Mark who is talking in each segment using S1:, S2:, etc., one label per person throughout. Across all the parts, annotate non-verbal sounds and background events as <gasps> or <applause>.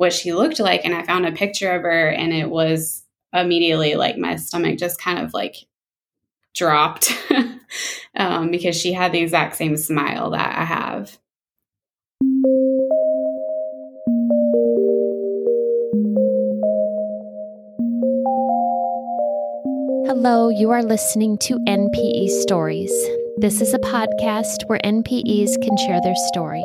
S1: what she looked like. And I found a picture of her, and it was immediately like my stomach just kind of like dropped <laughs> um, because she had the exact same smile that I have.
S2: Hello, you are listening to NPE Stories. This is a podcast where NPEs can share their story.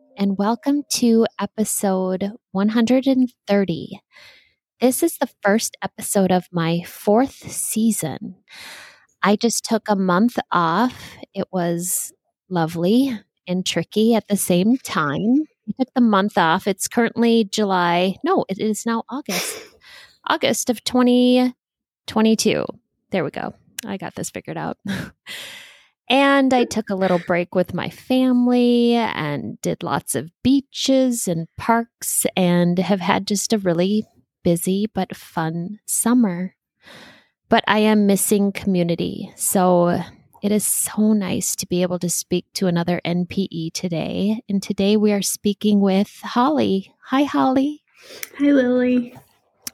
S2: And welcome to episode 130. This is the first episode of my fourth season. I just took a month off. It was lovely and tricky at the same time I took the month off. It's currently July. No, it is now August. August of 2022. There we go. I got this figured out. <laughs> and I took a little break with my family and did lots of beaches and parks and have had just a really busy but fun summer. But I am missing community. So it is so nice to be able to speak to another NPE today. And today we are speaking with Holly. Hi, Holly.
S1: Hi, Lily.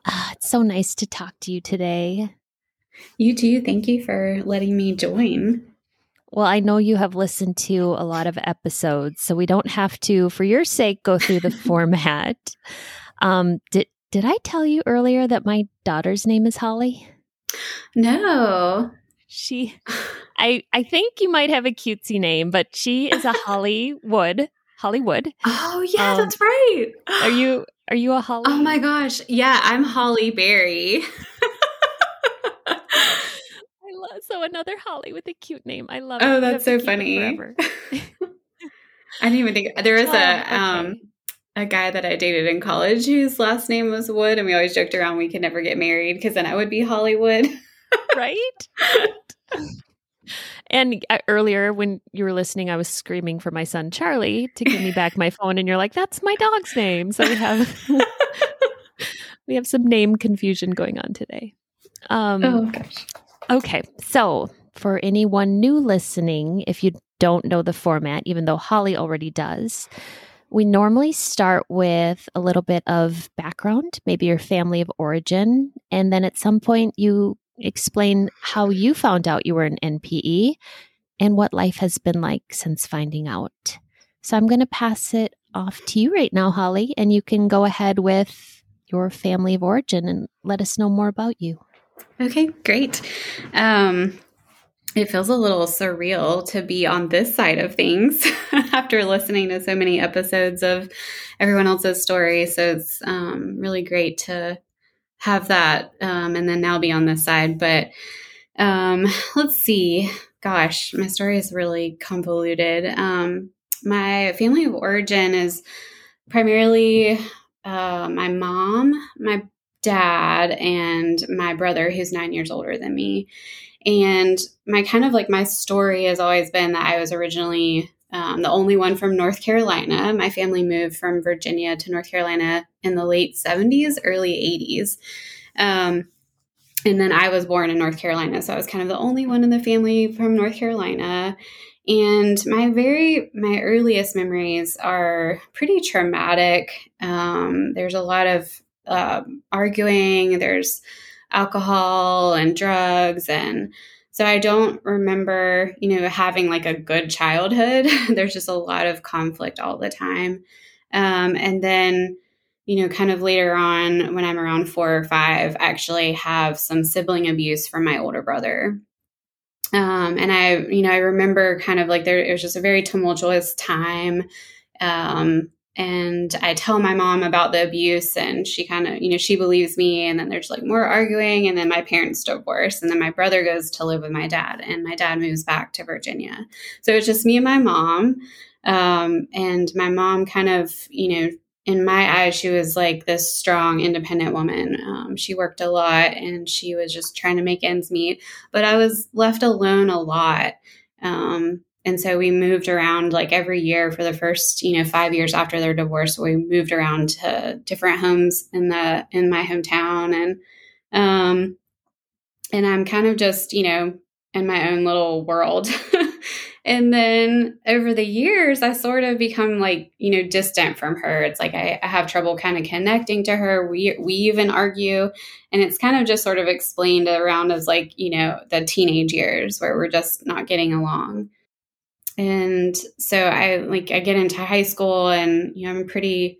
S2: Ah, it's so nice to talk to you today.
S1: You too. Thank you for letting me join.
S2: Well, I know you have listened to a lot of episodes, so we don't have to, for your sake, go through the <laughs> format. Um, did did I tell you earlier that my daughter's name is Holly?
S1: No.
S2: She I I think you might have a cutesy name, but she is a Hollywood. Hollywood.
S1: Oh yeah, um, that's right.
S2: Are you <gasps> are you a Holly?
S1: Oh my gosh. Yeah, I'm Holly Berry. <laughs>
S2: So another Holly with a cute name. I love
S1: Oh, that's so funny. <laughs> I didn't even think there was oh, a okay. um a guy that I dated in college whose last name was Wood, and we always joked around we could never get married because then I would be Hollywood.
S2: right? <laughs> And uh, earlier, when you were listening, I was screaming for my son Charlie to give me back my phone, and you're like, "That's my dog's name." So we have <laughs> we have some name confusion going on today.
S1: Um, oh gosh.
S2: Okay, so for anyone new listening, if you don't know the format, even though Holly already does, we normally start with a little bit of background, maybe your family of origin, and then at some point you explain how you found out you were an NPE and what life has been like since finding out. So I'm going to pass it off to you right now, Holly, and you can go ahead with your family of origin and let us know more about you.
S1: Okay, great. Um, it feels a little surreal to be on this side of things <laughs> after listening to so many episodes of everyone else's story. So it's um, really great to have that um, and then now be on this side. But um, let's see. Gosh, my story is really convoluted. Um, my family of origin is primarily uh, my mom, my dad, and my brother, who's nine years older than me. And my kind of like my story has always been that I was originally um, the only one from North Carolina. My family moved from Virginia to North Carolina in the late 70s, early 80s. Um, and then I was born in North Carolina. So I was kind of the only one in the family from North Carolina. And my very, my earliest memories are pretty traumatic. Um, there's a lot of uh, arguing, there's alcohol and drugs and so I don't remember, you know, having like a good childhood. <laughs> There's just a lot of conflict all the time. Um, and then, you know, kind of later on, when I'm around four or five, I actually have some sibling abuse from my older brother. Um, and I, you know, I remember kind of like there, it was just a very tumultuous time. Um, and I tell my mom about the abuse and she kind of, you know, she believes me and then there's like more arguing and then my parents divorce and then my brother goes to live with my dad and my dad moves back to Virginia. So it's just me and my mom. Um, and my mom kind of, you know, in my eyes, she was like this strong, independent woman. Um, she worked a lot and she was just trying to make ends meet. But I was left alone a lot. Um, and so we moved around like every year for the first, you know, five years after their divorce. We moved around to different homes in the in my hometown, and um, and I'm kind of just, you know, in my own little world. <laughs> and then over the years i sort of become like you know distant from her it's like i, I have trouble kind of connecting to her we we even argue and it's kind of just sort of explained around as like you know the teenage years where we're just not getting along and so i like i get into high school and you know i'm pretty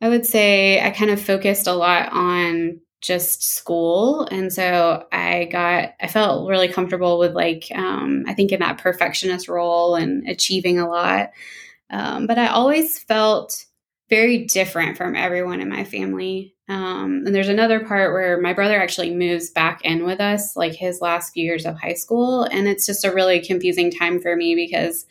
S1: i would say i kind of focused a lot on just school. And so i got i felt really comfortable with like um, i think in that perfectionist role and achieving a lot. Um, but i always felt very different from everyone in my family um, and there's another part where my brother actually moves back in with us like his last few years of high school. And it's just a really confusing time for me because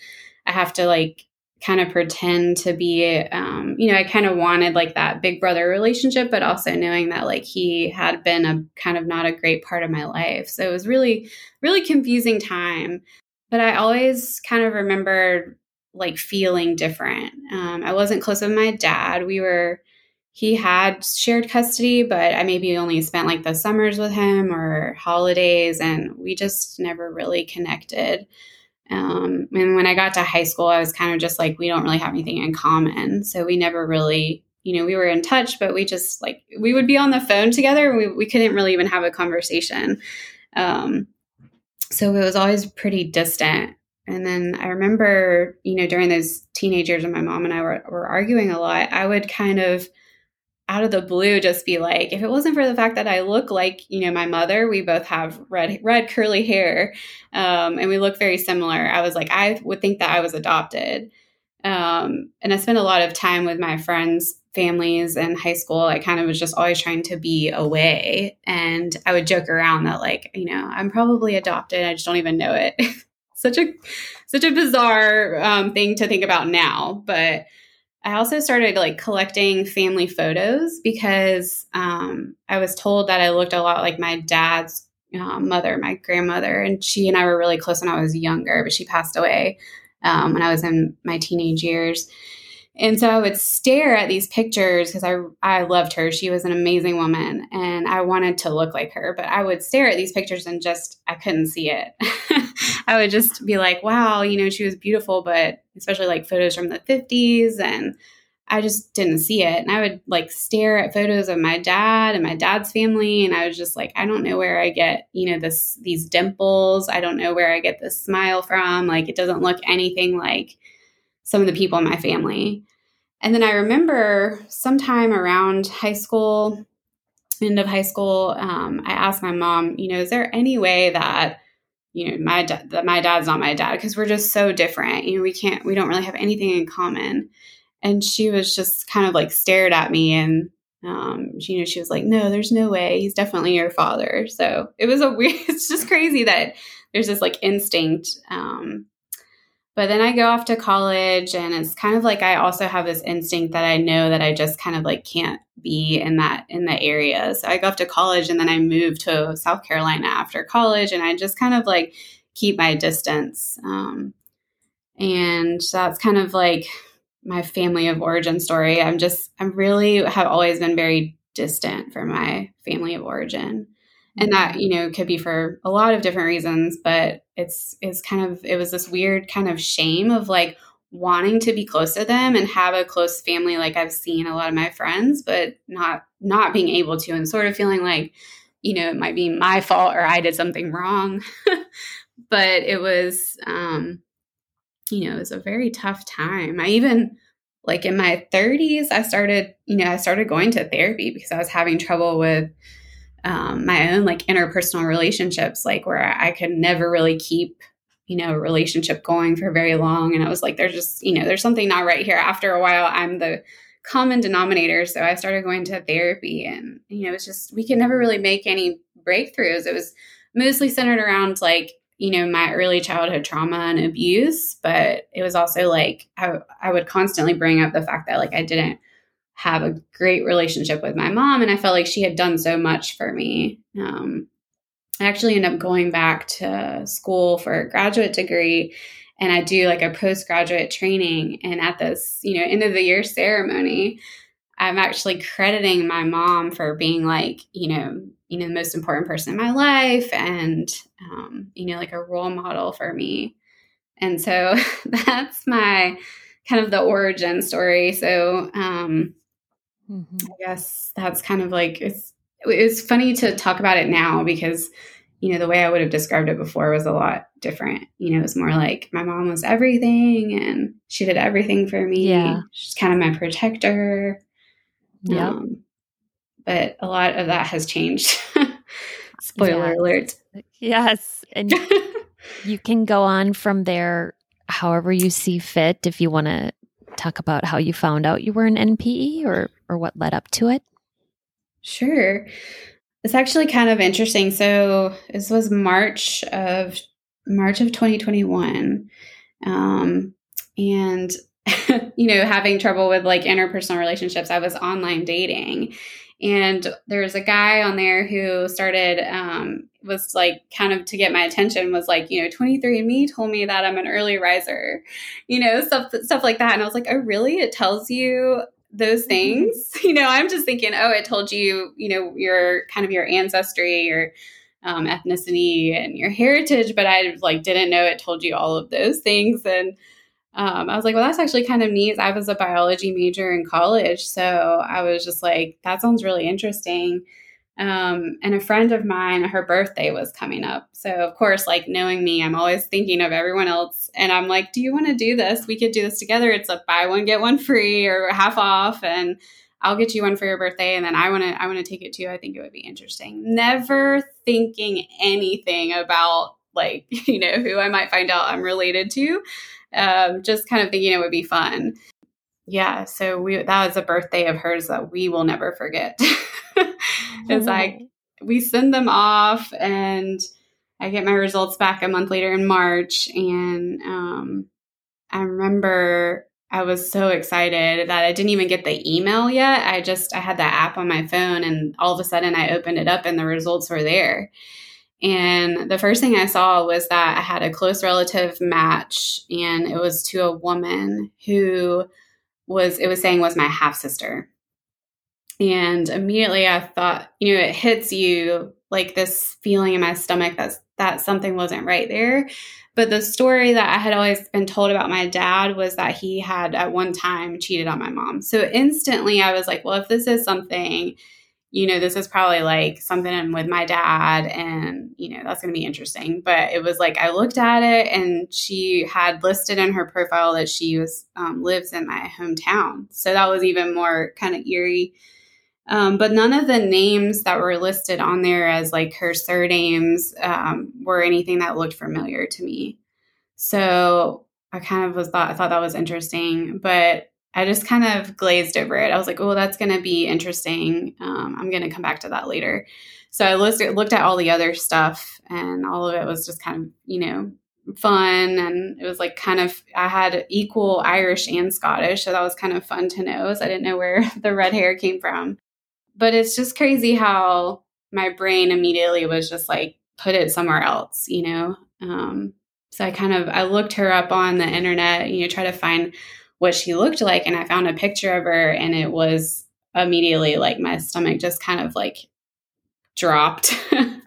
S1: i have to like kind of pretend to be um, you know i kind of wanted like that big brother relationship but also knowing that like he had been a kind of not a great part of my life. So it was really really confusing time. But i always kind of remembered like feeling different. Um, i wasn't close with my dad. We were he had shared custody but i maybe only spent like the summers with him or holidays and we just never really connected um, and when I got to high school, I was kind of just like, we don't really have anything in common. So we never really, you know, we were in touch, but we just like, we would be on the phone together. we, we couldn't really even have a conversation. Um, so it was always pretty distant. And then I remember, you know, during those teenage years when my mom and I were, were arguing a lot, I would kind of, out of the blue just be like if it wasn't for the fact that i look like you know my mother we both have red red curly hair um, and we look very similar i was like i would think that i was adopted. Um, and i spent a lot of time with my friends families in high school. I kind of was just always trying to be away. And i would joke around that like you know i'm probably adopted. I just don't even know it. <laughs> Such a such a bizarre um, thing to think about now. But I also started like collecting family photos because um, I was told that I looked a lot like my dad's uh, mother, my grandmother, and she and I were really close when I was younger, but she passed away um, when I was in my teenage years. And so I would stare at these pictures because I I loved her. She was an amazing woman and I wanted to look like her, but I would stare at these pictures and just I couldn't see it. <laughs> I would just be like, wow, you know, she was beautiful, but especially like photos from the 50s and I just didn't see it. And I would like stare at photos of my dad and my dad's family and I was just like, I don't know where I get, you know, this these dimples. I don't know where I get this smile from. Like it doesn't look anything like some of the people in my family. And then I remember sometime around high school, end of high school, um, I asked my mom, you know, is there any way that you know my dad that my dad's not my dad? Because we're just so different you know we can't we don't really have anything in common. And she was just kind of like stared at me and um, you know she was like no there's no way. He's definitely your father. So it was a weird <laughs> it's just crazy that there's this like instinct um, but then I go off to college, and it's kind of like I also have this instinct that I know that I just kind of like can't be in that in the area. So I go off to college, and then I move to South Carolina after college, and I just kind of like keep my distance. Um, and that's kind of like my family of origin story. I'm just I'm really have always been very distant from my family of origin and that you know could be for a lot of different reasons but it's it's kind of it was this weird kind of shame of like wanting to be close to them and have a close family like I've seen a lot of my friends but not not being able to and sort of feeling like you know it might be my fault or I did something wrong. <laughs> But it was um you know it was a very tough time. I even like in my 30s I started you know I started going to therapy because I was having trouble with um, my own like interpersonal relationships, like where I could never really keep, you know, a relationship going for very long. And I was like, there's just, you know, there's something not right here. After a while, I'm the common denominator. So I started going to therapy and, you know, it's just, we could never really make any breakthroughs. It was mostly centered around like, you know, my early childhood trauma and abuse. But it was also like, I, I would constantly bring up the fact that like I didn't have a great relationship with my mom. And I felt like she had done so much for me. Um, I actually end up going back to school for a graduate degree and I do like a postgraduate training. And at this, you know, end of the year ceremony, I'm actually crediting my mom for being like, you know, you know, the most important person in my life and, um, you know, like a role model for me. And so <laughs> that's my kind of the origin story. So, um, mm-hmm. I guess that's kind of like, it's, it's funny to talk about it now because you know, the way I would have described it before was a lot different. You know, it was more like my mom was everything and she did everything for me.
S2: Yeah.
S1: She's kind of my protector.
S2: Yeah. Um,
S1: but a lot of that has changed. <laughs> Spoiler
S2: yes.
S1: alert.
S2: Yes. And you can go on from there however you see fit if you want to talk about how you found out you were an NPE or or what led up to it.
S1: Sure. It's actually kind of interesting. So this was March of March of 2021. Um, and <laughs> you know, having trouble with like interpersonal relationships, I was online dating. And there's a guy on there who started, um, was like kind of to get my attention, was like, you know, 23andMe told me that I'm an early riser, you know, stuff, stuff like that. And I was like, oh, really? It tells you those mm-hmm. things. <laughs> You know, I'm just thinking, oh, it told you, you know, your kind of your ancestry, your um, ethnicity, and your heritage, but I like didn't know it told you all of those things. And um, I was like, well, that's actually kind of neat. I was a biology major in college, so I was just like, that sounds really interesting. Um, and a friend of mine, her birthday was coming up. So, of course, like knowing me, I'm always thinking of everyone else. And I'm like, do you want to do this? We could do this together. It's a buy one, get one free or half off. And I'll get you one for your birthday. And then I want to, I want to take it too. I think it would be interesting. Never thinking anything about like, <laughs> you know, who I might find out I'm related to. Um, just kind of thinking it would be fun. Yeah. So we, that was a birthday of hers that we will never forget. <laughs> it's like we send them off and I get my results back a month later in March. And um, I remember I was so excited that I didn't even get the email yet. I just I had the app on my phone and all of a sudden I opened it up and the results were there. And the first thing I saw was that I had a close relative match and it was to a woman who was it was saying was my half sister. And immediately I thought, you know, it hits you like this feeling in my stomach that that something wasn't right there. But the story that I had always been told about my dad was that he had at one time cheated on my mom. So instantly I was like, well, if this is something, you know, this is probably like something with my dad and, you know, that's going to be interesting. But it was like I looked at it and she had listed in her profile that she was um, lives in my hometown. So that was even more kind of eerie um, but none of the names that were listed on there as like her surnames um, were anything that looked familiar to me. So I kind of was thought I thought that was interesting, but I just kind of glazed over it. I was like, oh, that's going to be interesting. Um, I'm going to come back to that later. So I listed, looked at all the other stuff, and all of it was just kind of, you know, fun. And it was like kind of, I had equal Irish and Scottish. So that was kind of fun to know. So I didn't know where <laughs> the red hair came from but it's just crazy how my brain immediately was just like put it somewhere else you know um, so i kind of i looked her up on the internet you know try to find what she looked like and i found a picture of her and it was immediately like my stomach just kind of like dropped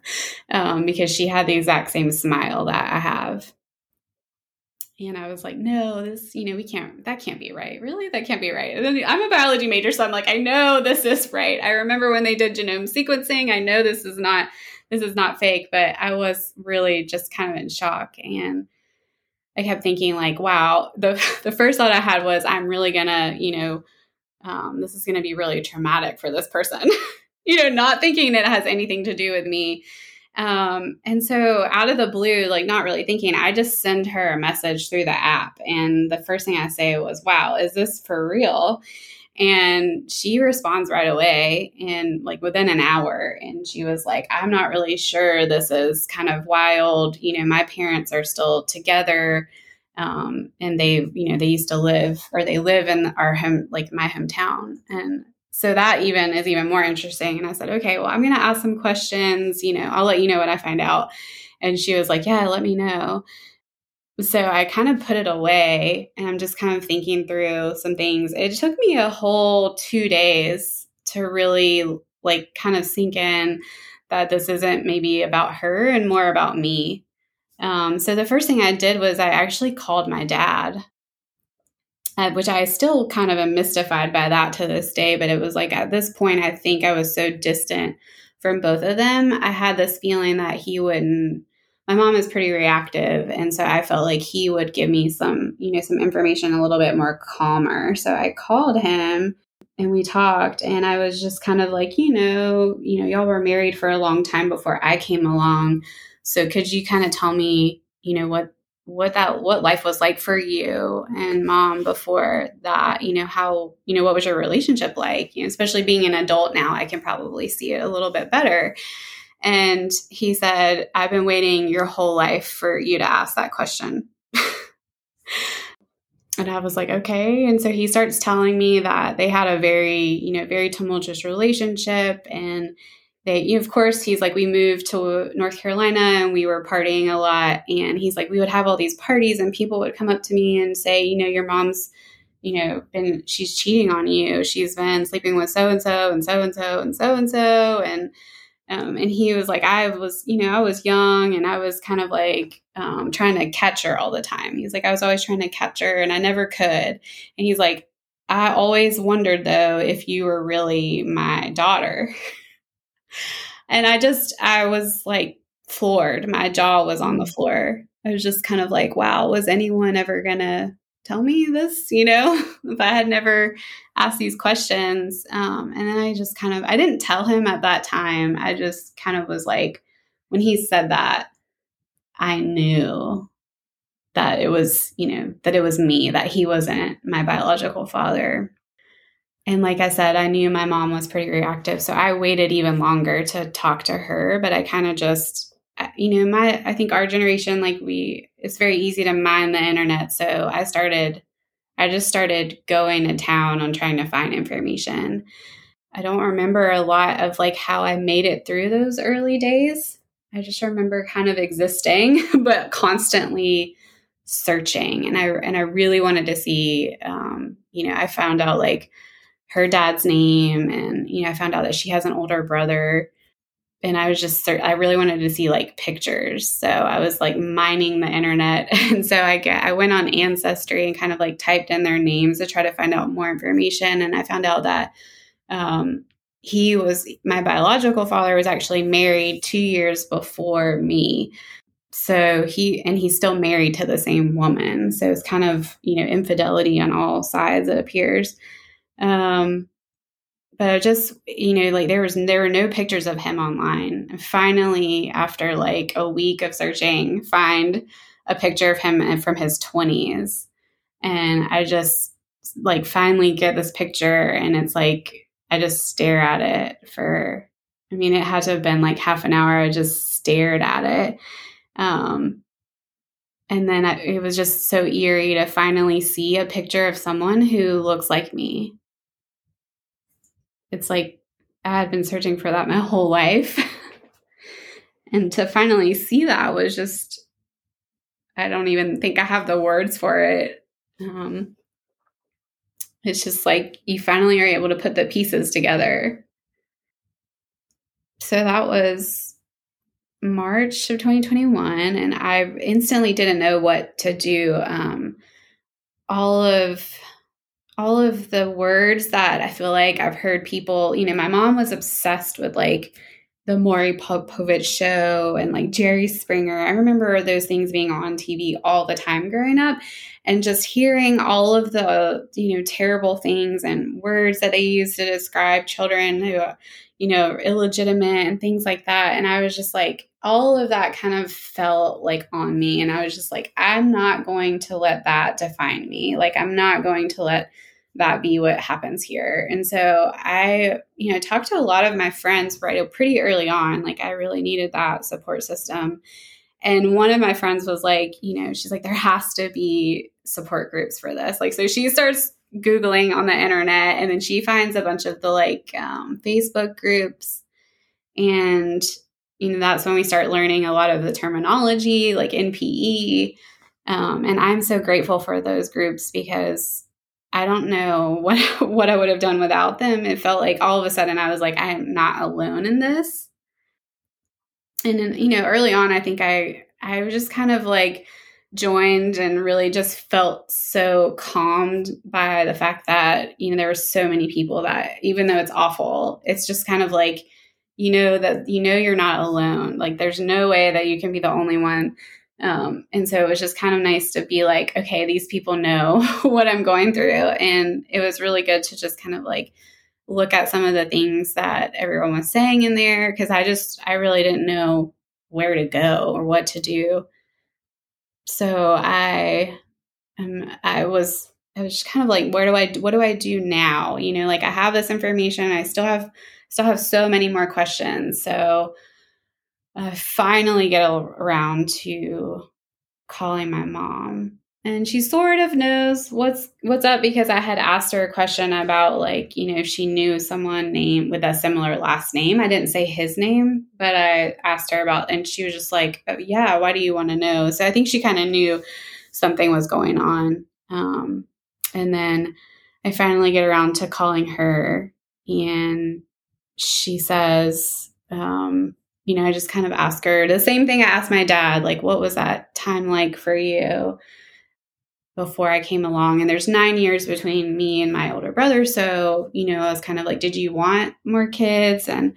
S1: <laughs> um, because she had the exact same smile that i have and I was like, no, this, you know, we can't, that can't be right. Really? That can't be right. I'm a biology major, so I'm like, I know this is right. I remember when they did genome sequencing, I know this is not, this is not fake, but I was really just kind of in shock. And I kept thinking, like, wow, the, <laughs> the first thought I had was, I'm really gonna, you know, um, this is gonna be really traumatic for this person. <laughs> you know, not thinking it has anything to do with me um, and so out of the blue, like not really thinking, I just send her a message through the app. And the first thing I say was, wow, is this for real? And she responds right away and like within an hour. And she was like, I'm not really sure. This is kind of wild. You know, my parents are still together. Um, and they, you know, they used to live or they live in our home, like my hometown. And so that even is even more interesting. And I said, okay, well, I'm going to ask some questions. You know, I'll let you know what I find out. And she was like, yeah, let me know. So I kind of put it away and I'm just kind of thinking through some things. It took me a whole two days to really like kind of sink in that this isn't maybe about her and more about me. Um, so the first thing I did was I actually called my dad, uh, which I still kind of am mystified by that to this day. But it was like at this point, I think I was so distant from both of them. I had this feeling that he wouldn't. My mom is pretty reactive, and so I felt like he would give me some, you know, some information a little bit more calmer. So I called him and we talked and I was just kind of like, you know, you know, y'all were married for a long time before I came along. So could you kind of tell me, you know, what what that what life was like for you and mom before that you know how you know what was your relationship like you know especially being an adult now i can probably see it a little bit better and he said i've been waiting your whole life for you to ask that question <laughs> and I was like, okay. And so he starts telling me that they had a very, you know, very tumultuous relationship. And they, you know, of course, he's like, we moved to North Carolina and we were partying a lot. And he's like, we would have all these parties and people would come up to me and say, you know, your mom's, you know, been, she's cheating on you. She's been sleeping with so and so and so and so and so and so. And, um, and he was like, I was, you know, I was young and I was kind of like um, trying to catch her all the time. He's like, I was always trying to catch her and I never could. And he's like, I always wondered though if you were really my daughter. <laughs> and I just, I was like floored. My jaw was on the floor. I was just kind of like, wow, was anyone ever going to tell me this, you know, <laughs> if I had never asked these questions. Um, and then I just kind of, I didn't tell him at that time. I just kind of was like, when he said that, I knew that it was, you know, that it was me, that he wasn't my biological father. And like I said, I knew my mom was pretty reactive. So I waited even longer to talk to her, but I kind of just you know, my I think our generation, like we, it's very easy to mine the internet. So I started, I just started going to town on trying to find information. I don't remember a lot of like how I made it through those early days. I just remember kind of existing, <laughs> but constantly searching, and I and I really wanted to see. Um, you know, I found out like her dad's name, and you know, I found out that she has an older brother and I was just I really wanted to see like pictures. So I was like mining the internet. <laughs> And so I get I went on Ancestry and kind of like typed in their names to try to find out more information. And I found out that um, he was my biological father was actually married two years before me. So he and he's still married to the same woman. So it's kind of, you know, infidelity on all sides, it appears. Um, but just you know like there was there were no pictures of him online. And finally after like a week of searching find a picture of him from his 20s and i just like finally get this picture and it's like i just stare at it for i mean it had to have been like half an hour. I just stared at it. Um and then I, it was just so eerie to finally see a picture of someone who looks like me it's like I had been searching for that my whole life. <laughs> and to finally see that was just, I don't even think I have the words for it. Um, it's just like you finally are able to put the pieces together. So that was March of 2021, and I instantly didn't know what to do. Um, all of all of the words that I feel like I've heard people, you know, my mom was obsessed with like the Maury Povich show and like Jerry Springer. I remember those things being on TV all the time growing up and just hearing all of the, you know, terrible things and words that they use to describe children who, you know, illegitimate and things like that. And I was just like, all of that kind of felt like on me. And I was just like, I'm not going to let that define me. Like, I'm not going to let that be what happens here. And so I, you know, talked to a lot of my friends right pretty early on. Like, I really needed that support system. and one of my friends was like, you know, she's like, there has to be support groups for this. Like, so she starts Googling on the internet and then she finds a bunch of the like um, Facebook groups. And, you know, that's when we start learning a lot of the terminology, like NPE. Um, and I'm so grateful for those groups because I don't know <laughs> what what I would have done without them. It felt like all of a sudden I was like, I am not alone in this. And then, you know, early on, I think I I was just kind of like joined and really just felt so calmed by the fact that you know there were so many people that even though it's awful, it's just kind of like you know that you know you're not alone. Like there's no way that you can be the only one um, and so it was just kind of nice to be like, okay, these people know <laughs> what I'm going through. And it was really good to just kind of like look at some of the things that everyone was saying in there because I just, I really didn't know where to go or what to do. So I, um, I was, I was just kind of like, where do I, what do I do now? You know, like I have this information, I still have, still have so many more questions. So, I finally get around to calling my mom and she sort of knows what's what's up because I had asked her a question about like you know if she knew someone named with a similar last name. I didn't say his name, but I asked her about, and she was just like, oh, "Yeah, why do you want to know?" So I think she kind of knew something was going on. Um, and then I finally get around to calling her, and she says, um, you know, I just kind of ask her the same thing I asked my dad, like, what was that time like for you before I came along? And there's nine years between me and my older brother. So, you know, I was kind of like, did you want more kids? And,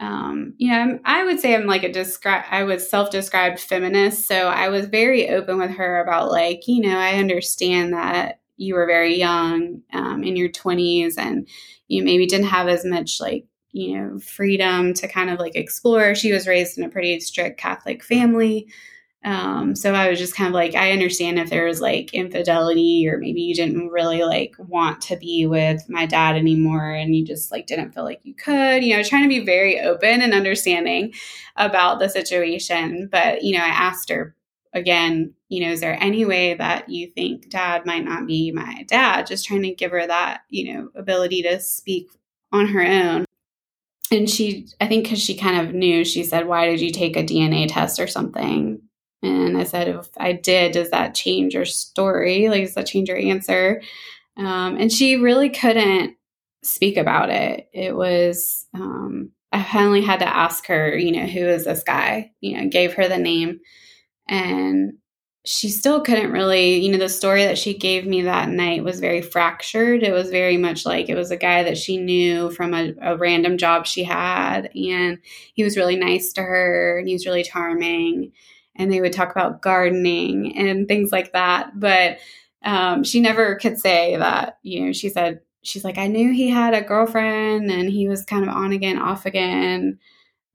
S1: um, you know, I'm, I would say I'm like a describe, I was self described feminist. So I was very open with her about, like, you know, I understand that you were very young um, in your 20s and you maybe didn't have as much like you know, freedom to kind of like explore. She was raised in a pretty strict Catholic family. Um, so I was just kind of like, I understand if there was like infidelity or maybe you didn't really like want to be with my dad anymore and you just like didn't feel like you could, you know, trying to be very open and understanding about the situation. But, you know, I asked her again, you know, is there any way that you think dad might not be my dad? Just trying to give her that, you know, ability to speak on her own and she i think because she kind of knew she said why did you take a dna test or something? And i said if i did does that change your story? Like does that change your answer? Um, and she really couldn't speak about it. It was um, i finally had to ask her you know who is this guy? You know gave her the name. And she still couldn't really, you know, the story that she gave me that night was very fractured. It was very much like it was a guy that she knew from a, a, random job she had. And he was really nice to her and he was really charming. And they would talk about gardening and things like that. But um, she never could say that, you know, she said, she's like, I knew he had a girlfriend and he was kind of on again, off again.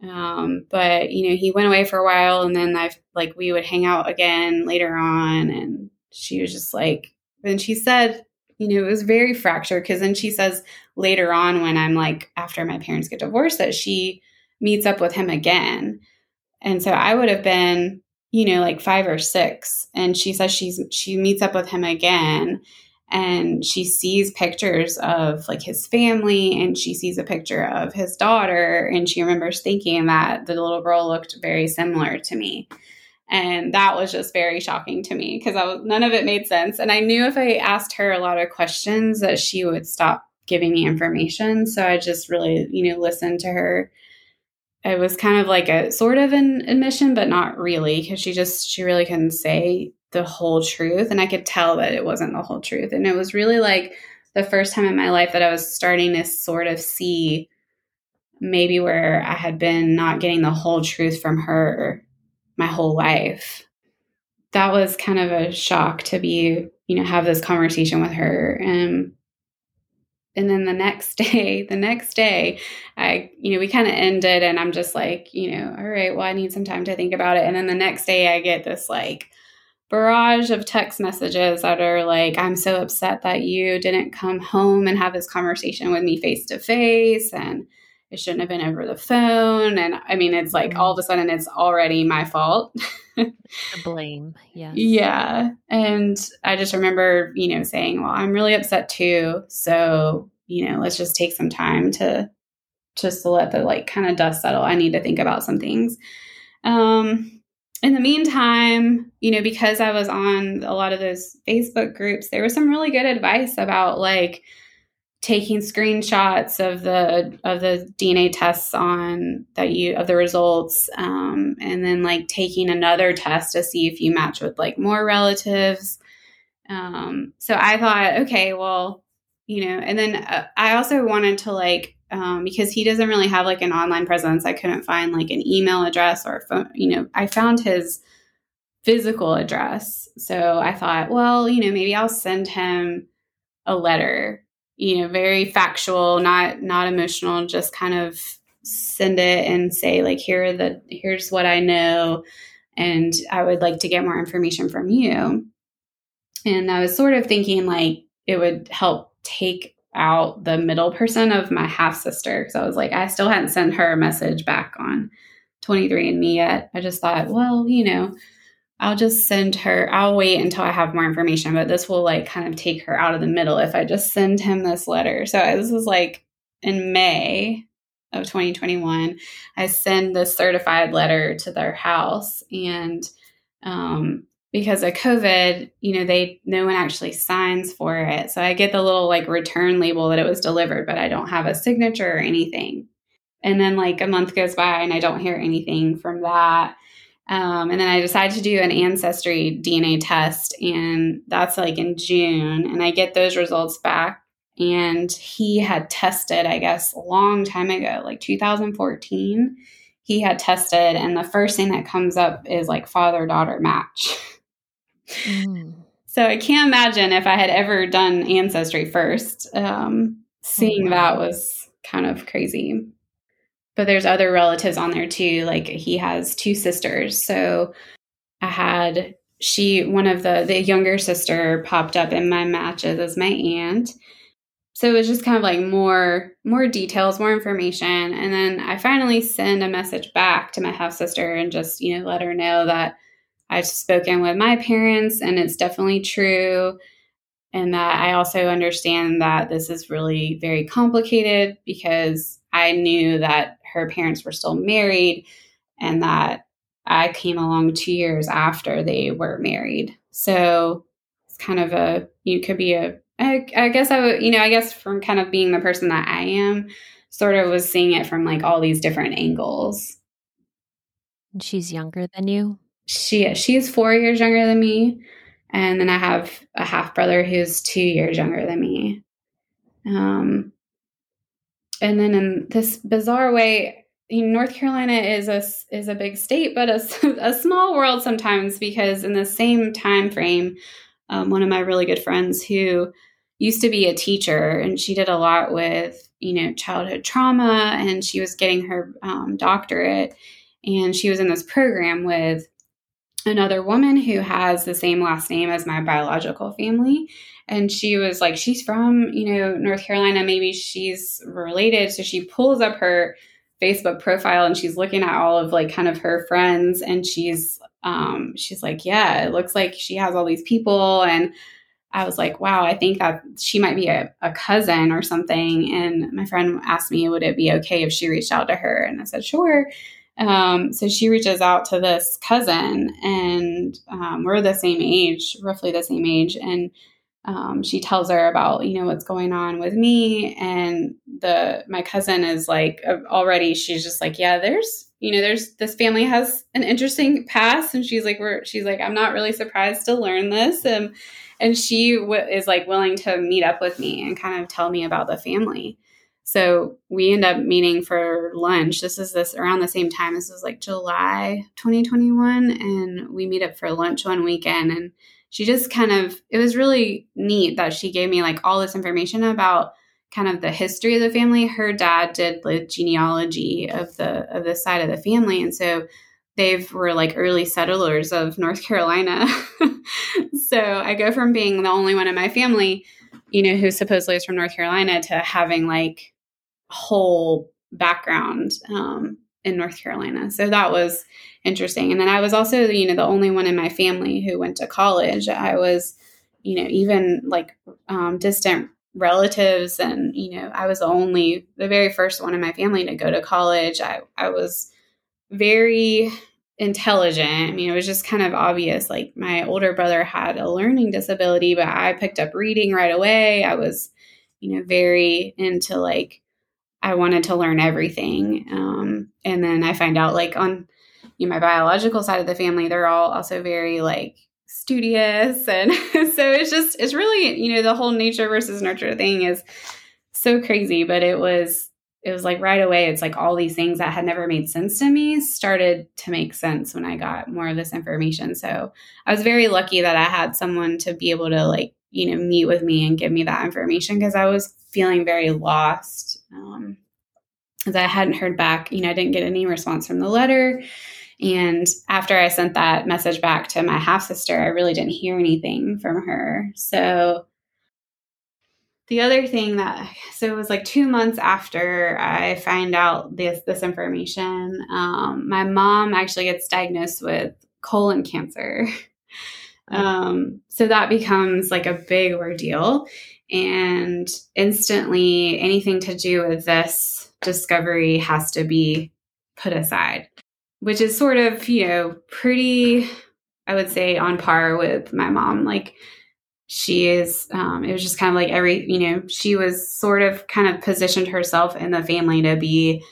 S1: Um, but you know, he went away for a while and then I've like we would hang out again later on and she was just like and she said, you know, it was very fractured because then she says later on when I'm like after my parents get divorced that she meets up with him again. And so I would have been, you know, like 5 or 6 and she says she's she meets up with him again and she sees pictures of like his family and she sees a picture of his daughter and she remembers thinking that the little girl looked very similar to me. And that was just very shocking to me because none of it made sense. And i knew if i asked her a lot of questions that she would stop giving me information. So i just really you know listened to her. It was kind of like a sort of an admission but not really because she just she really couldn't say the whole truth and i could tell that it wasn't the whole truth. And it was really like the first time in my life that i was starting to sort of see maybe where i had been not getting the whole truth from her my whole life. That was kind of a shock to be you know have this conversation with her. And and then the next <laughs> day the next day i you know we kind of ended and i'm just like you know all right well i need some time to think about it. And then the next day i get this like barrage of text messages that are like, I'm so upset that you didn't come home and have this conversation with me face to face. And it shouldn't have been over the phone. And I mean, it's like all of a sudden it's already my fault.
S2: the blame. <laughs> Yeah.
S1: Yeah. And I just remember, you know, saying, well, I'm really upset too. So, you know, let's just take some time to just to let the like kind of dust settle. I need to think about some things. Um, in the meantime, you know, because I was on a lot of those Facebook groups, there was some really good advice about like, taking screenshots of the of the DNA tests on that you of the results, um, and then like taking another test to see if you match with like more relatives. Um, so I thought, okay, well, you know, and then uh, I also wanted to like um, because he doesn't really have like an online presence. I couldn't find like an email address or phone. You know, I found his physical address, so I thought, well, you know, maybe I'll send him a letter you know very factual not not emotional just kind of send it and say like here are the here's what i know and i would like to get more information from you and i was sort of thinking like it would help take out the middle person of my half sister because i was like i still hadn't sent her a message back on 23andme yet i just thought well you know I'll just send her, I'll wait until I have more information, but this will like kind of take her out of the middle if I just send him this letter. So this was like in May of 2021. I send this certified letter to their house. And um, because of COVID, you know, they no one actually signs for it. So I get the little like return label that it was delivered, but I don't have a signature or anything. And then like a month goes by and I don't hear anything from that. Um, and then I decided to do an ancestry DNA test, and that's like in June. And I get those results back. And he had tested, I guess, a long time ago, like 2014. He had tested, and the first thing that comes up is like father daughter match. <laughs> Mm. So I can't imagine if I had ever done ancestry first. Um, seeing oh, wow. that was kind of crazy but there's other relatives on there too. Like he has two sisters. So I had she one of the the younger sister popped up in my matches as my aunt. So it was just kind of like more more details, more information. And then I finally send a message back to my half sister and just, you know, let her know that I've spoken with my parents and it's definitely true. And that I also understand that this is really very complicated because I knew that her parents were still married and that I came along two years after they were married. So it's kind of a, you could be a, I, I guess I would, you know, I guess from kind of being the person that I am, sort of was seeing it from like all these different angles.
S2: She's younger than you?
S1: She she's four years younger than me. And then I have a half brother who's two years younger than me. Um, and then in this bizarre way, North Carolina is a is a big state, but a, <laughs> a small world sometimes because in the same time frame, um, one of my really good friends who used to be a teacher and she did a lot with you know childhood trauma and she was getting her um, doctorate and she was in this program with another woman who has the same last name as my biological family. And she was like she's from you know north carolina. Maybe she's related. So she pulls up her facebook profile and she's looking at all of like kind of her friends. And she's um she's like yeah it looks like she has all these people. And i was like wow i think that she might be a, a cousin or something. And my friend asked me would it be okay if she reached out to her? And i said sure um, so she reaches out to this cousin, and um, we're the same age, roughly the same age, and um, she tells her about you know what's going on with me. And the my cousin is like uh, already she's just like yeah there's you know there's this family has an interesting past. And she's like we're she's like i'm not really surprised to learn this. And and she w- is like willing to meet up with me and kind of tell me about the family so we end up meeting for lunch. This is this around the same time. This was like july 2021 and we meet up for lunch one weekend and she just kind of it was really neat that she gave me like all this information about kind of the history of the family. Her dad did the genealogy of the of the side of the family and so they were like early settlers of north carolina. <laughs> So i go from being the only one in my family you know who supposedly is from north carolina to having like whole background um, in North Carolina. So that was interesting. And then I was also, you know, the only one in my family who went to college. I was, you know, even like um, distant relatives and you know i was the only the very first one in my family to go to college i i was very intelligent i mean it was just kind of obvious like my older brother had a learning disability but i picked up reading right away i was you know very into like i wanted to learn everything um, and then i find out like on you know, my biological side of the family they're all also very like studious and <laughs> so it's just it's really you know the whole nature versus nurture thing is so crazy but it was it was like right away it's like all these things that had never made sense to me started to make sense when i got more of this information so i was very lucky that i had someone to be able to like you know meet with me and give me that information because i was feeling very lost um because i hadn't heard back you know i didn't get any response from the letter and after I sent that message back to my half sister, I really didn't hear anything from her. So the other thing that so it was like two months after I find out this this information, um, my mom actually gets diagnosed with colon cancer. <laughs> Um, so that becomes like a big ordeal. And instantly, anything to do with this discovery has to be put aside which is sort of, you know, pretty, I would say, on par with my mom. Like, she is, um, it was just kind of like every, you know, she was sort of kind of positioned herself in the family to be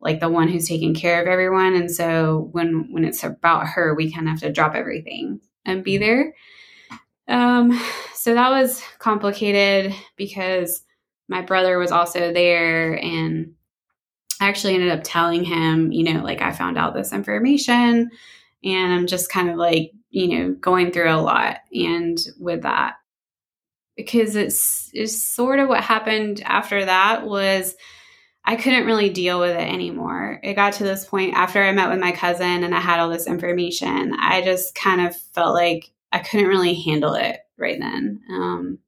S1: like the one who's taking care of everyone. And so when, when it's about her, we kind of have to drop everything and be there. Um, so that was complicated because my brother was also there and I actually ended up telling him, you know, like I found out this information and I'm just kind of like, you know, going through a lot. And with that, because it's, it's sort of what happened after that was I couldn't really deal with it anymore. It got to this point after I met with my cousin and I had all this information, I just kind of felt like I couldn't really handle it right then. Um,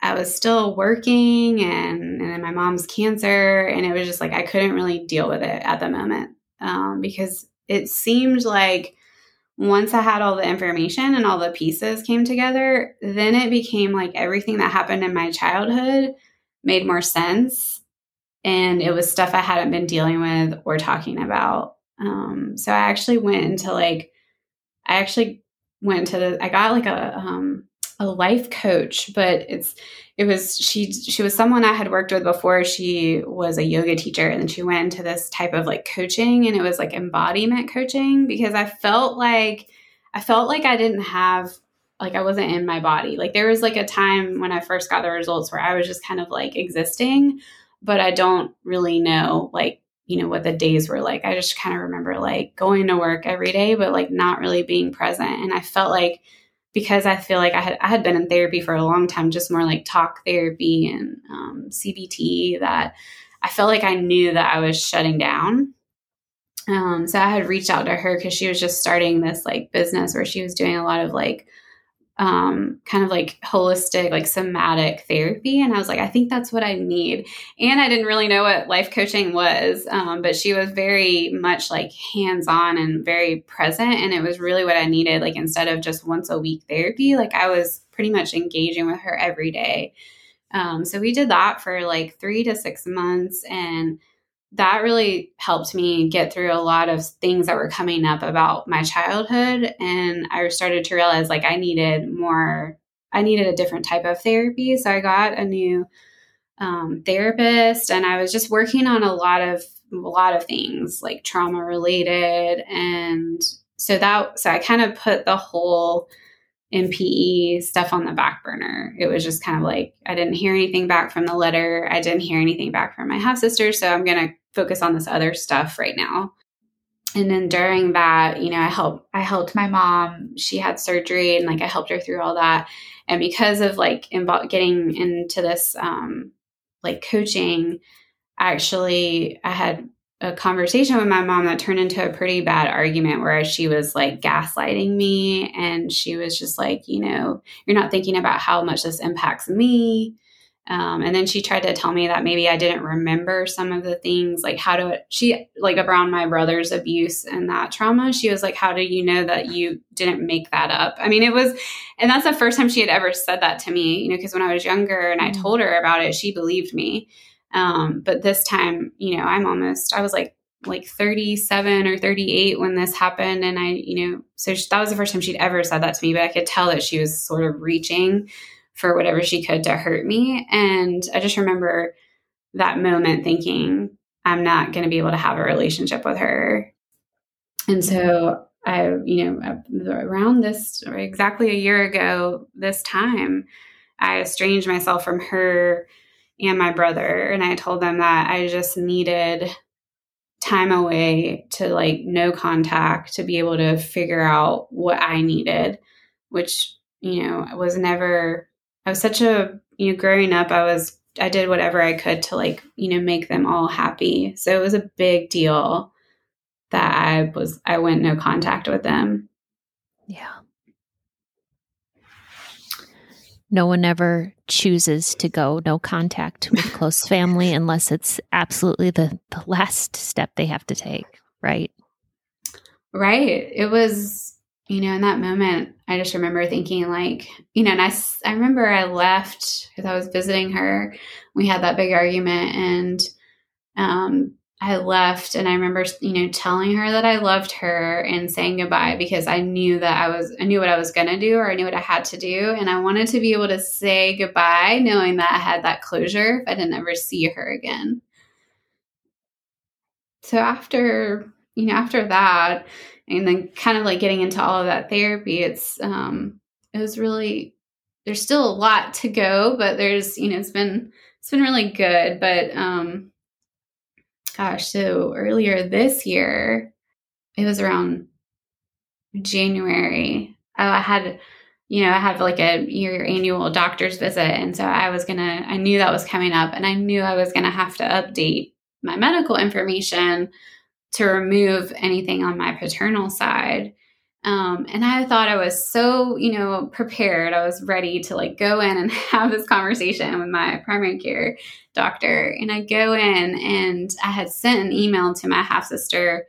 S1: I was still working and, and my mom's cancer. And it was just like I couldn't really deal with it at the moment um, because it seemed like once I had all the information and all the pieces came together, then it became like everything that happened in my childhood made more sense. And it was stuff I hadn't been dealing with or talking about. Um, so I actually went into like, I actually went to I got like a, um, a life coach, but it's it was she she was someone I had worked with before. She was a yoga teacher and then she went into this type of like coaching and it was like embodiment coaching because I felt like I felt like I didn't have like I wasn't in my body. Like there was like a time when I first got the results where I was just kind of like existing, but I don't really know like you know what the days were like. I just kind of remember like going to work every day but like not really being present and I felt like because I feel like I had I had been in therapy for a long time, just more like talk therapy and um, CBT. That I felt like I knew that I was shutting down. Um, so I had reached out to her because she was just starting this like business where she was doing a lot of like um, kind of like holistic, like somatic therapy. And I was like, I think that's what I need. And I didn't really know what life coaching was, um, but she was very much like hands on and very present. And it was really what I needed. Like instead of just once a week therapy, like I was pretty much engaging with her every day. Um, so we did that for like three to six months. And that really helped me get through a lot of things that were coming up about my childhood. And i started to realize like i needed more i needed a different type of therapy. So i got a new um, therapist and i was just working on a lot of a lot of things like trauma related. And so that so i kind of put the whole NPE stuff on the back burner. It was just kind of like I didn't hear anything back from the letter. I didn't hear anything back from my half sister. So I'm going to focus on this other stuff right now. And then during that, you know, I helped I helped my mom. She had surgery and like I helped her through all that. And because of like invo- getting into this um like coaching, actually I had a conversation with my mom that turned into a pretty bad argument where she was like gaslighting me and she was just like, you know, you're not thinking about how much this impacts me. Um, and then she tried to tell me that maybe I didn't remember some of the things, like how to, she, like around my brother's abuse and that trauma. She was like, How do you know that you didn't make that up? I mean, it was, and that's the first time she had ever said that to me, you know, because when I was younger and I mm. told her about it, she believed me. Um, but this time, you know, I'm almost, I was like, like 37 or 38 when this happened. And I, you know, so she, that was the first time she'd ever said that to me, but I could tell that she was sort of reaching for whatever she could to hurt me. And I just remember that moment thinking, I'm not going to be able to have a relationship with her. And so I, you know, around this exactly a year ago, this time, I estranged myself from her and my brother. And I told them that I just needed time away to like no contact to be able to figure out what I needed, which, you know, was never I was such a, you know, growing up, I was, I did whatever I could to like, you know, make them all happy. So it was a big deal that I was, I went no contact with them.
S2: Yeah. No one ever chooses to go no contact with close family <laughs> unless it's absolutely the, the last step they have to take, right?
S1: Right. It was you know, in that moment, I just remember thinking, like, you know, and I, I remember I left because I was visiting her. We had that big argument, and um, I left, and I remember, you know, telling her that I loved her and saying goodbye because I knew that I was, I knew what I was going to do, or I knew what I had to do, and I wanted to be able to say goodbye, knowing that I had that closure if I didn't ever see her again. So after, you know, after that, and then kind of like getting into all of that therapy it's um it was really there's still a lot to go but there's you know it's been it's been really good but um gosh so earlier this year it was around january Oh, i had you know i had like a your annual doctor's visit and so i was gonna i knew that was coming up and i knew i was gonna have to update my medical information to remove anything on my paternal side. Um, and I thought I was so, you know, prepared. I was ready to like go in and <laughs> have this conversation with my primary care doctor. And I go in and I had sent an email to my half sister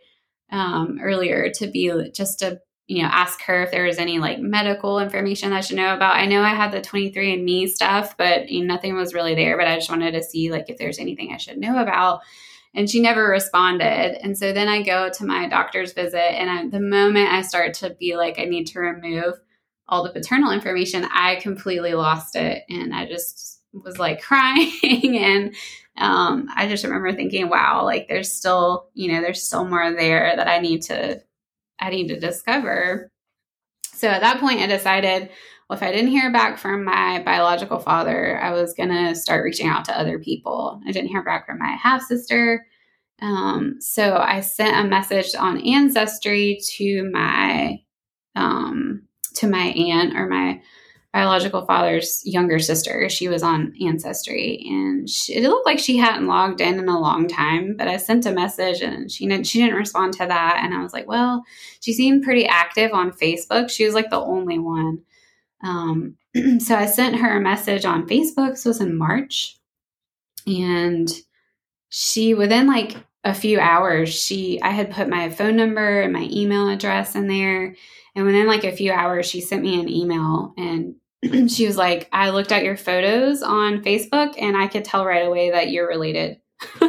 S1: um, earlier to be just to, you know, ask her if there was any like medical information I should know about. I know I had the 23andMe stuff, but you know, nothing was really there. But I just wanted to see like if there's anything I should know about and she never responded. And so then I go to my doctor's visit, and I, the moment I start to be like, I need to remove all the paternal information, I completely lost it. And I just was like <laughs> crying. and um, I just remember thinking, wow, like there's still, you know, there's still more there that I need to, I need to discover. So at that point, I decided, well, if I didn't hear back from my biological father, I was going to start reaching out to other people. I didn't hear back from my half sister. Um, so I sent a message on Ancestry to my um, to my aunt or my biological father's younger sister. She was on Ancestry, and she, it looked like she hadn't logged in in a long time. But I sent a message, and she didn't. She didn't respond to that. And I was like, well, she seemed pretty active on Facebook. She was like the only one. Um, <clears throat> so I sent her a message on Facebook. This was in March. And she, within like a few hours, she, I had put my phone number and my email address in there. And within like a few hours, she sent me an email and <clears throat> she was like, I looked at your photos on Facebook and I could tell right away that you're related.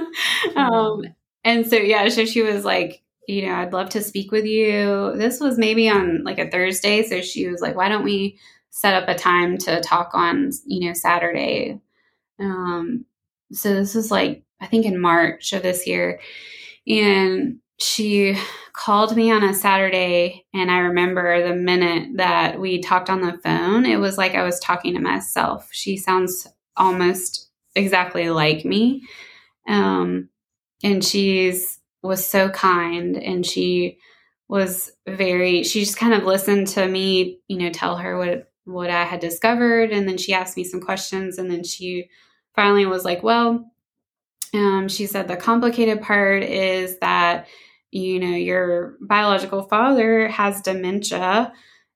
S1: <laughs> um, and so, yeah, so she was like, you know, I'd love to speak with you. This was maybe on like a Thursday. So she was like, why don't we set up a time to talk on, you know, Saturday. Um, so this was like, I think in March of this year. And she called me on a Saturday. And I remember the minute that we talked on the phone, it was like I was talking to myself. She sounds almost exactly like me. Um, and she's was so kind and she was very she just kind of listened to me you know tell her what what I had discovered. And then she asked me some questions. And then she finally was like, well, um, she said the complicated part is that, you know, your biological father has dementia.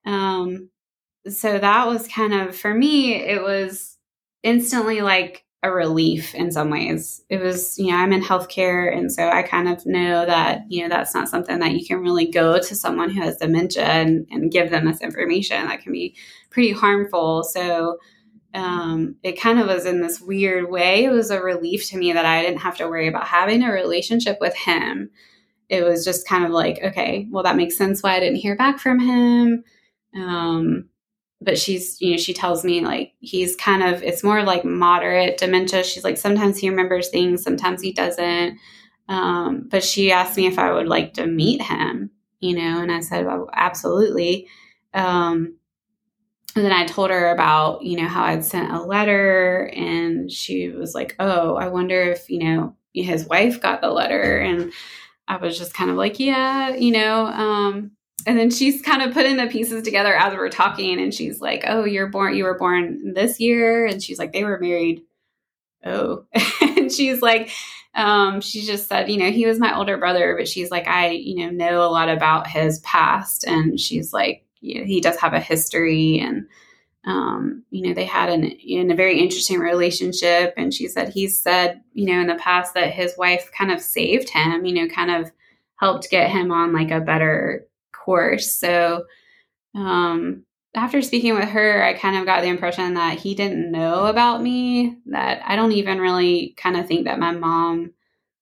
S1: Um, so that was kind of, for me, it was instantly like, a relief in some ways. It was, you know, I'm in healthcare. And so I kind of know that, you know, that's not something that you can really go to someone who has dementia and, and give them this information. That can be pretty harmful. So um, it kind of was in this weird way. It was a relief to me that I didn't have to worry about having a relationship with him. It was just kind of like, okay, well, that makes sense why I didn't hear back from him. Um, but she's you know she tells me like he's kind of it's more like moderate dementia. She's like sometimes he remembers things sometimes he doesn't. Um, but she asked me if i would like to meet him you know and i said well, absolutely. Um, and then i told her about you know how i'd sent a letter and she was like oh i wonder if you know his wife got the letter. And i was just kind of like yeah you know um, and then she's kind of putting the pieces together as we're talking and she's like oh you're born you were born this year. And she's like they were married. Oh. <laughs> And she's like um, she just said you know he was my older brother but she's like i you know know a lot about his past. And she's like you know, he does have a history and um, you know they had an in a very interesting relationship. And she said he said you know in the past that his wife kind of saved him you know kind of helped get him on like a better course. So um, after speaking with her, I kind of got the impression that he didn't know about me, that I don't even really kind of think that my mom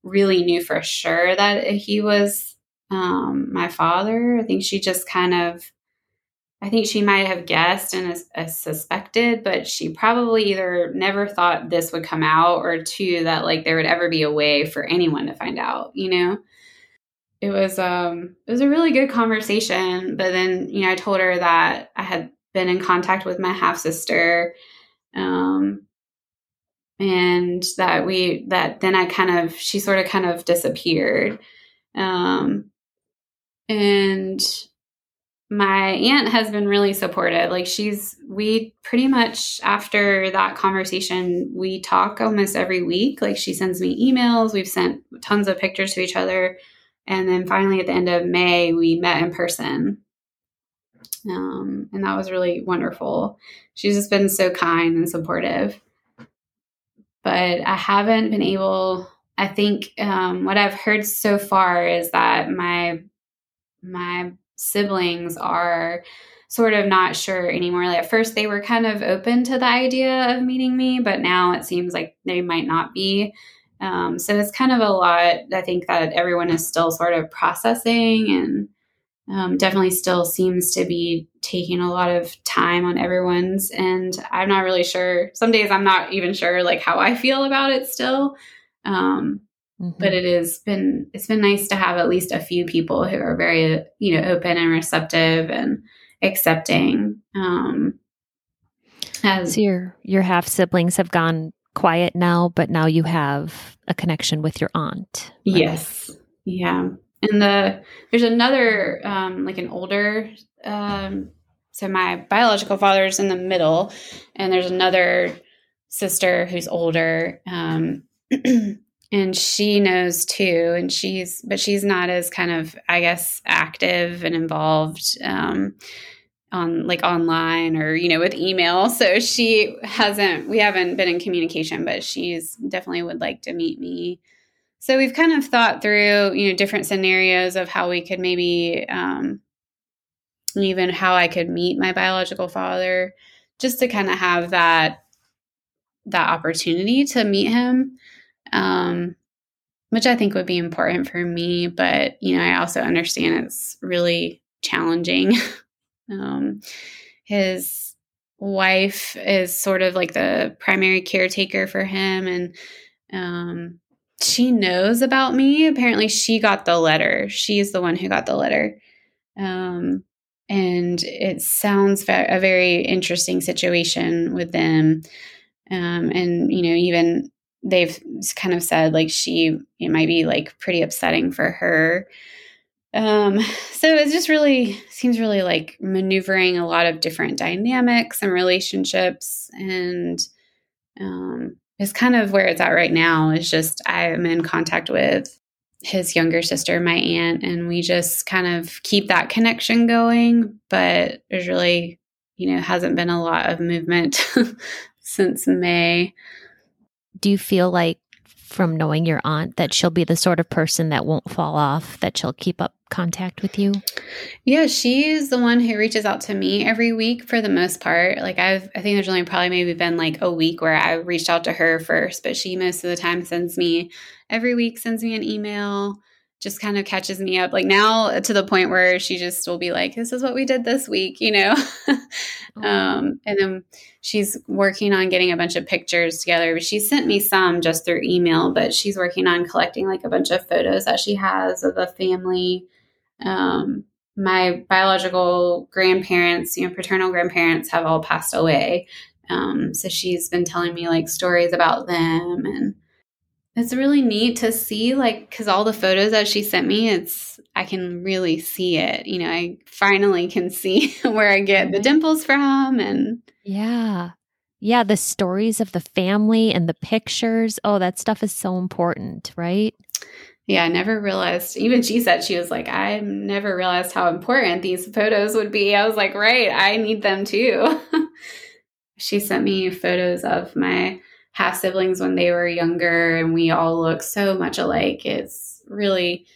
S1: really knew for sure that he was um, my father. I think she just kind of, I think she might have guessed and suspected, but she probably either never thought this would come out or two, that like there would ever be a way for anyone to find out, you know? It was um it was a really good conversation but then you know i told her that i had been in contact with my half sister um and that we that then i kind of she sort of kind of disappeared um and my aunt has been really supportive like she's we pretty much after that conversation we talk almost every week like she sends me emails we've sent tons of pictures to each other and then finally, at the end of May, we met in person. Um, and that was really wonderful. She's just been so kind and supportive. But I haven't been able, I think um, what I've heard so far is that my my siblings are sort of not sure anymore. Like at first they were kind of open to the idea of meeting me, but now it seems like they might not be. Um, so it's kind of a lot. I think that everyone is still sort of processing and um, definitely still seems to be taking a lot of time on everyone's. And I'm not really sure. Some days I'm not even sure like how I feel about it still. Um, mm-hmm. But it has been it's been nice to have at least a few people who are very you know open and receptive and accepting. Um,
S2: as, so your your half siblings have gone quiet now, but now you have a connection with your aunt.
S1: Right? Yes. Yeah. And the there's another um, like an older um, so my biological father is in the middle, and there's another sister who's older, um, <clears throat> and she knows too, and she's but she's not as kind of I guess active and involved. Um, on like online or you know with email. So she hasn't we haven't been in communication but she's definitely would like to meet me. So we've kind of thought through you know different scenarios of how we could maybe um, even how i could meet my biological father just to kind of have that that opportunity to meet him um, which i think would be important for me. But you know i also understand it's really challenging <laughs> Um, his wife is sort of like the primary caretaker for him, and um, she knows about me. Apparently, she got the letter. She's the one who got the letter. Um, and it sounds a very interesting situation with them. Um, and, you know, even they've kind of said like she, it might be like pretty upsetting for her. Um, <laughs> so it just really seems really like maneuvering a lot of different dynamics and relationships, and um, it's kind of where it's at right now. Is just I'm in contact with his younger sister, my aunt, and we just kind of keep that connection going. But there's really, you know, hasn't been a lot of movement <laughs> since May.
S2: do you feel like from knowing your aunt that she'll be the sort of person that won't fall off, that she'll keep up contact with you?
S1: Yeah, she's the one who reaches out to me every week for the most part. Like I've I think there's only probably maybe been like a week where I reached out to her first, but she most of the time sends me every week sends me an email just kind of catches me up. Like now to the point where she just will be like this is what we did this week you know? <laughs> Oh. um, and then she's working on getting a bunch of pictures together. She sent me some just through email but she's working on collecting like a bunch of photos that she has of the family um, my biological grandparents you know paternal grandparents have all passed away. Um, so she's been telling me like stories about them and it's really neat to see, like, because all the photos that she sent me, it's, I can really see it. You know, I finally can see <laughs> where I get the mm-hmm. dimples from. And
S2: yeah. Yeah. The stories of the family and the pictures. Oh, that stuff is so important, right?
S1: Yeah. I never realized, even she said, she was like, I never realized how important these photos would be. I was like, right. I need them too. <laughs> she sent me photos of my half siblings when they were younger and we all look so much alike. It's really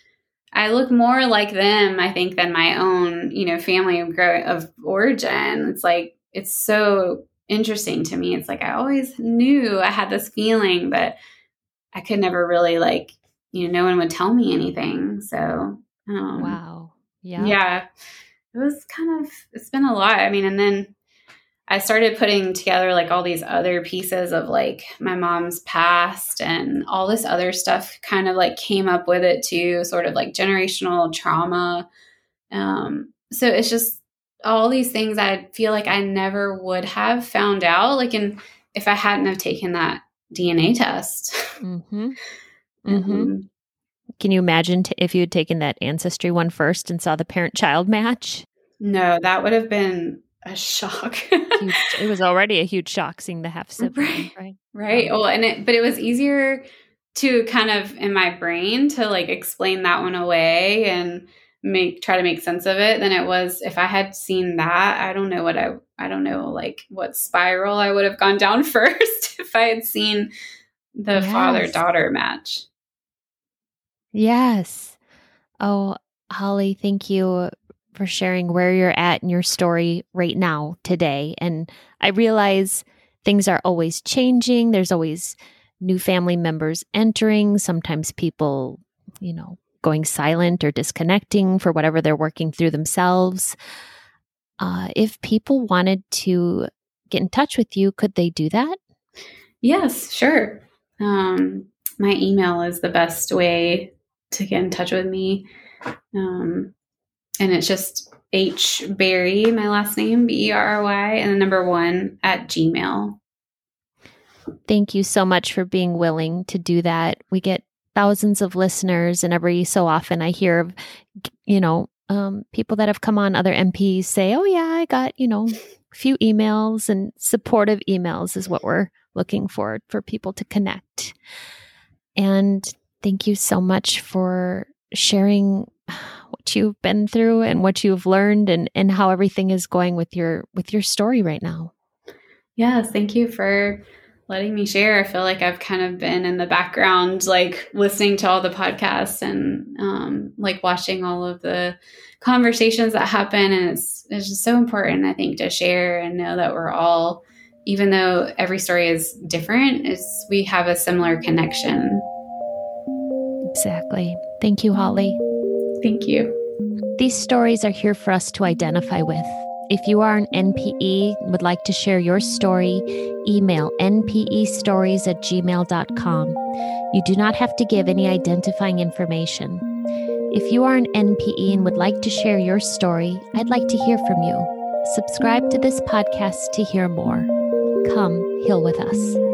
S1: I look more like them, I think, than my own, you know, family of, of origin. It's like it's so interesting to me. It's like I always knew I had this feeling, but I could never really like, you know, no one would tell me anything. So,
S2: um, wow,
S1: yeah, yeah, it was kind of it's been a lot. I mean, and then I started putting together like all these other pieces of like my mom's past and all this other stuff kind of like came up with it too, sort of like generational trauma. Um, so it's just all these things I feel like I never would have found out, like in if I hadn't have taken that DNA test.
S2: Mm-hmm. <laughs> Mm-hmm. Um, Can you imagine t- if you had taken that ancestry one first and saw the parent-child match?
S1: No, that would have been a shock.
S2: huge, it was already a huge shock seeing the half sibling,
S1: right? Right. right. Well, and it, but it was easier to kind of in my brain to like explain that one away and make try to make sense of it than it was if I had seen that. I don't know what I I don't know like what spiral I would have gone down <laughs> first if I had seen the yes. father daughter match.
S2: Yes. Oh, Holly, thank you for sharing where you're at in your story right now, today. And I realize things are always changing. There's always new family members entering. Sometimes people, you know, going silent or disconnecting for whatever they're working through themselves. Uh, if people wanted to get in touch with you, could they do that?
S1: Yes, sure. Um, my email is the best way to get in touch with me. Um, and it's just H Berry, my last name, B E R R Y, and the number one at Gmail.
S2: Thank you so much for being willing to do that. We get thousands of listeners, and every so often I hear of, you know, um, people that have come on other MPs say, "Oh yeah, I got you know a few emails and supportive emails is what we're looking for for people to connect." And thank you so much for sharing what you've been through and what you've learned and and how everything is going with your with your story right now.
S1: Yes, thank you for letting me share. I feel like I've kind of been in the background, like listening to all the podcasts and um, like watching all of the conversations that happen. And it's it's just so important, I think, to share and know that we're all, even though every story is different, is we have a similar connection.
S2: Exactly. Thank you, Holly.
S1: Thank you.
S2: These stories are here for us to identify with. If you are an NPE and would like to share your story, email npestories at gmail.com. You do not have to give any identifying information. If you are an NPE and would like to share your story, I'd like to hear from you. Subscribe to this podcast to hear more. Come heal with us.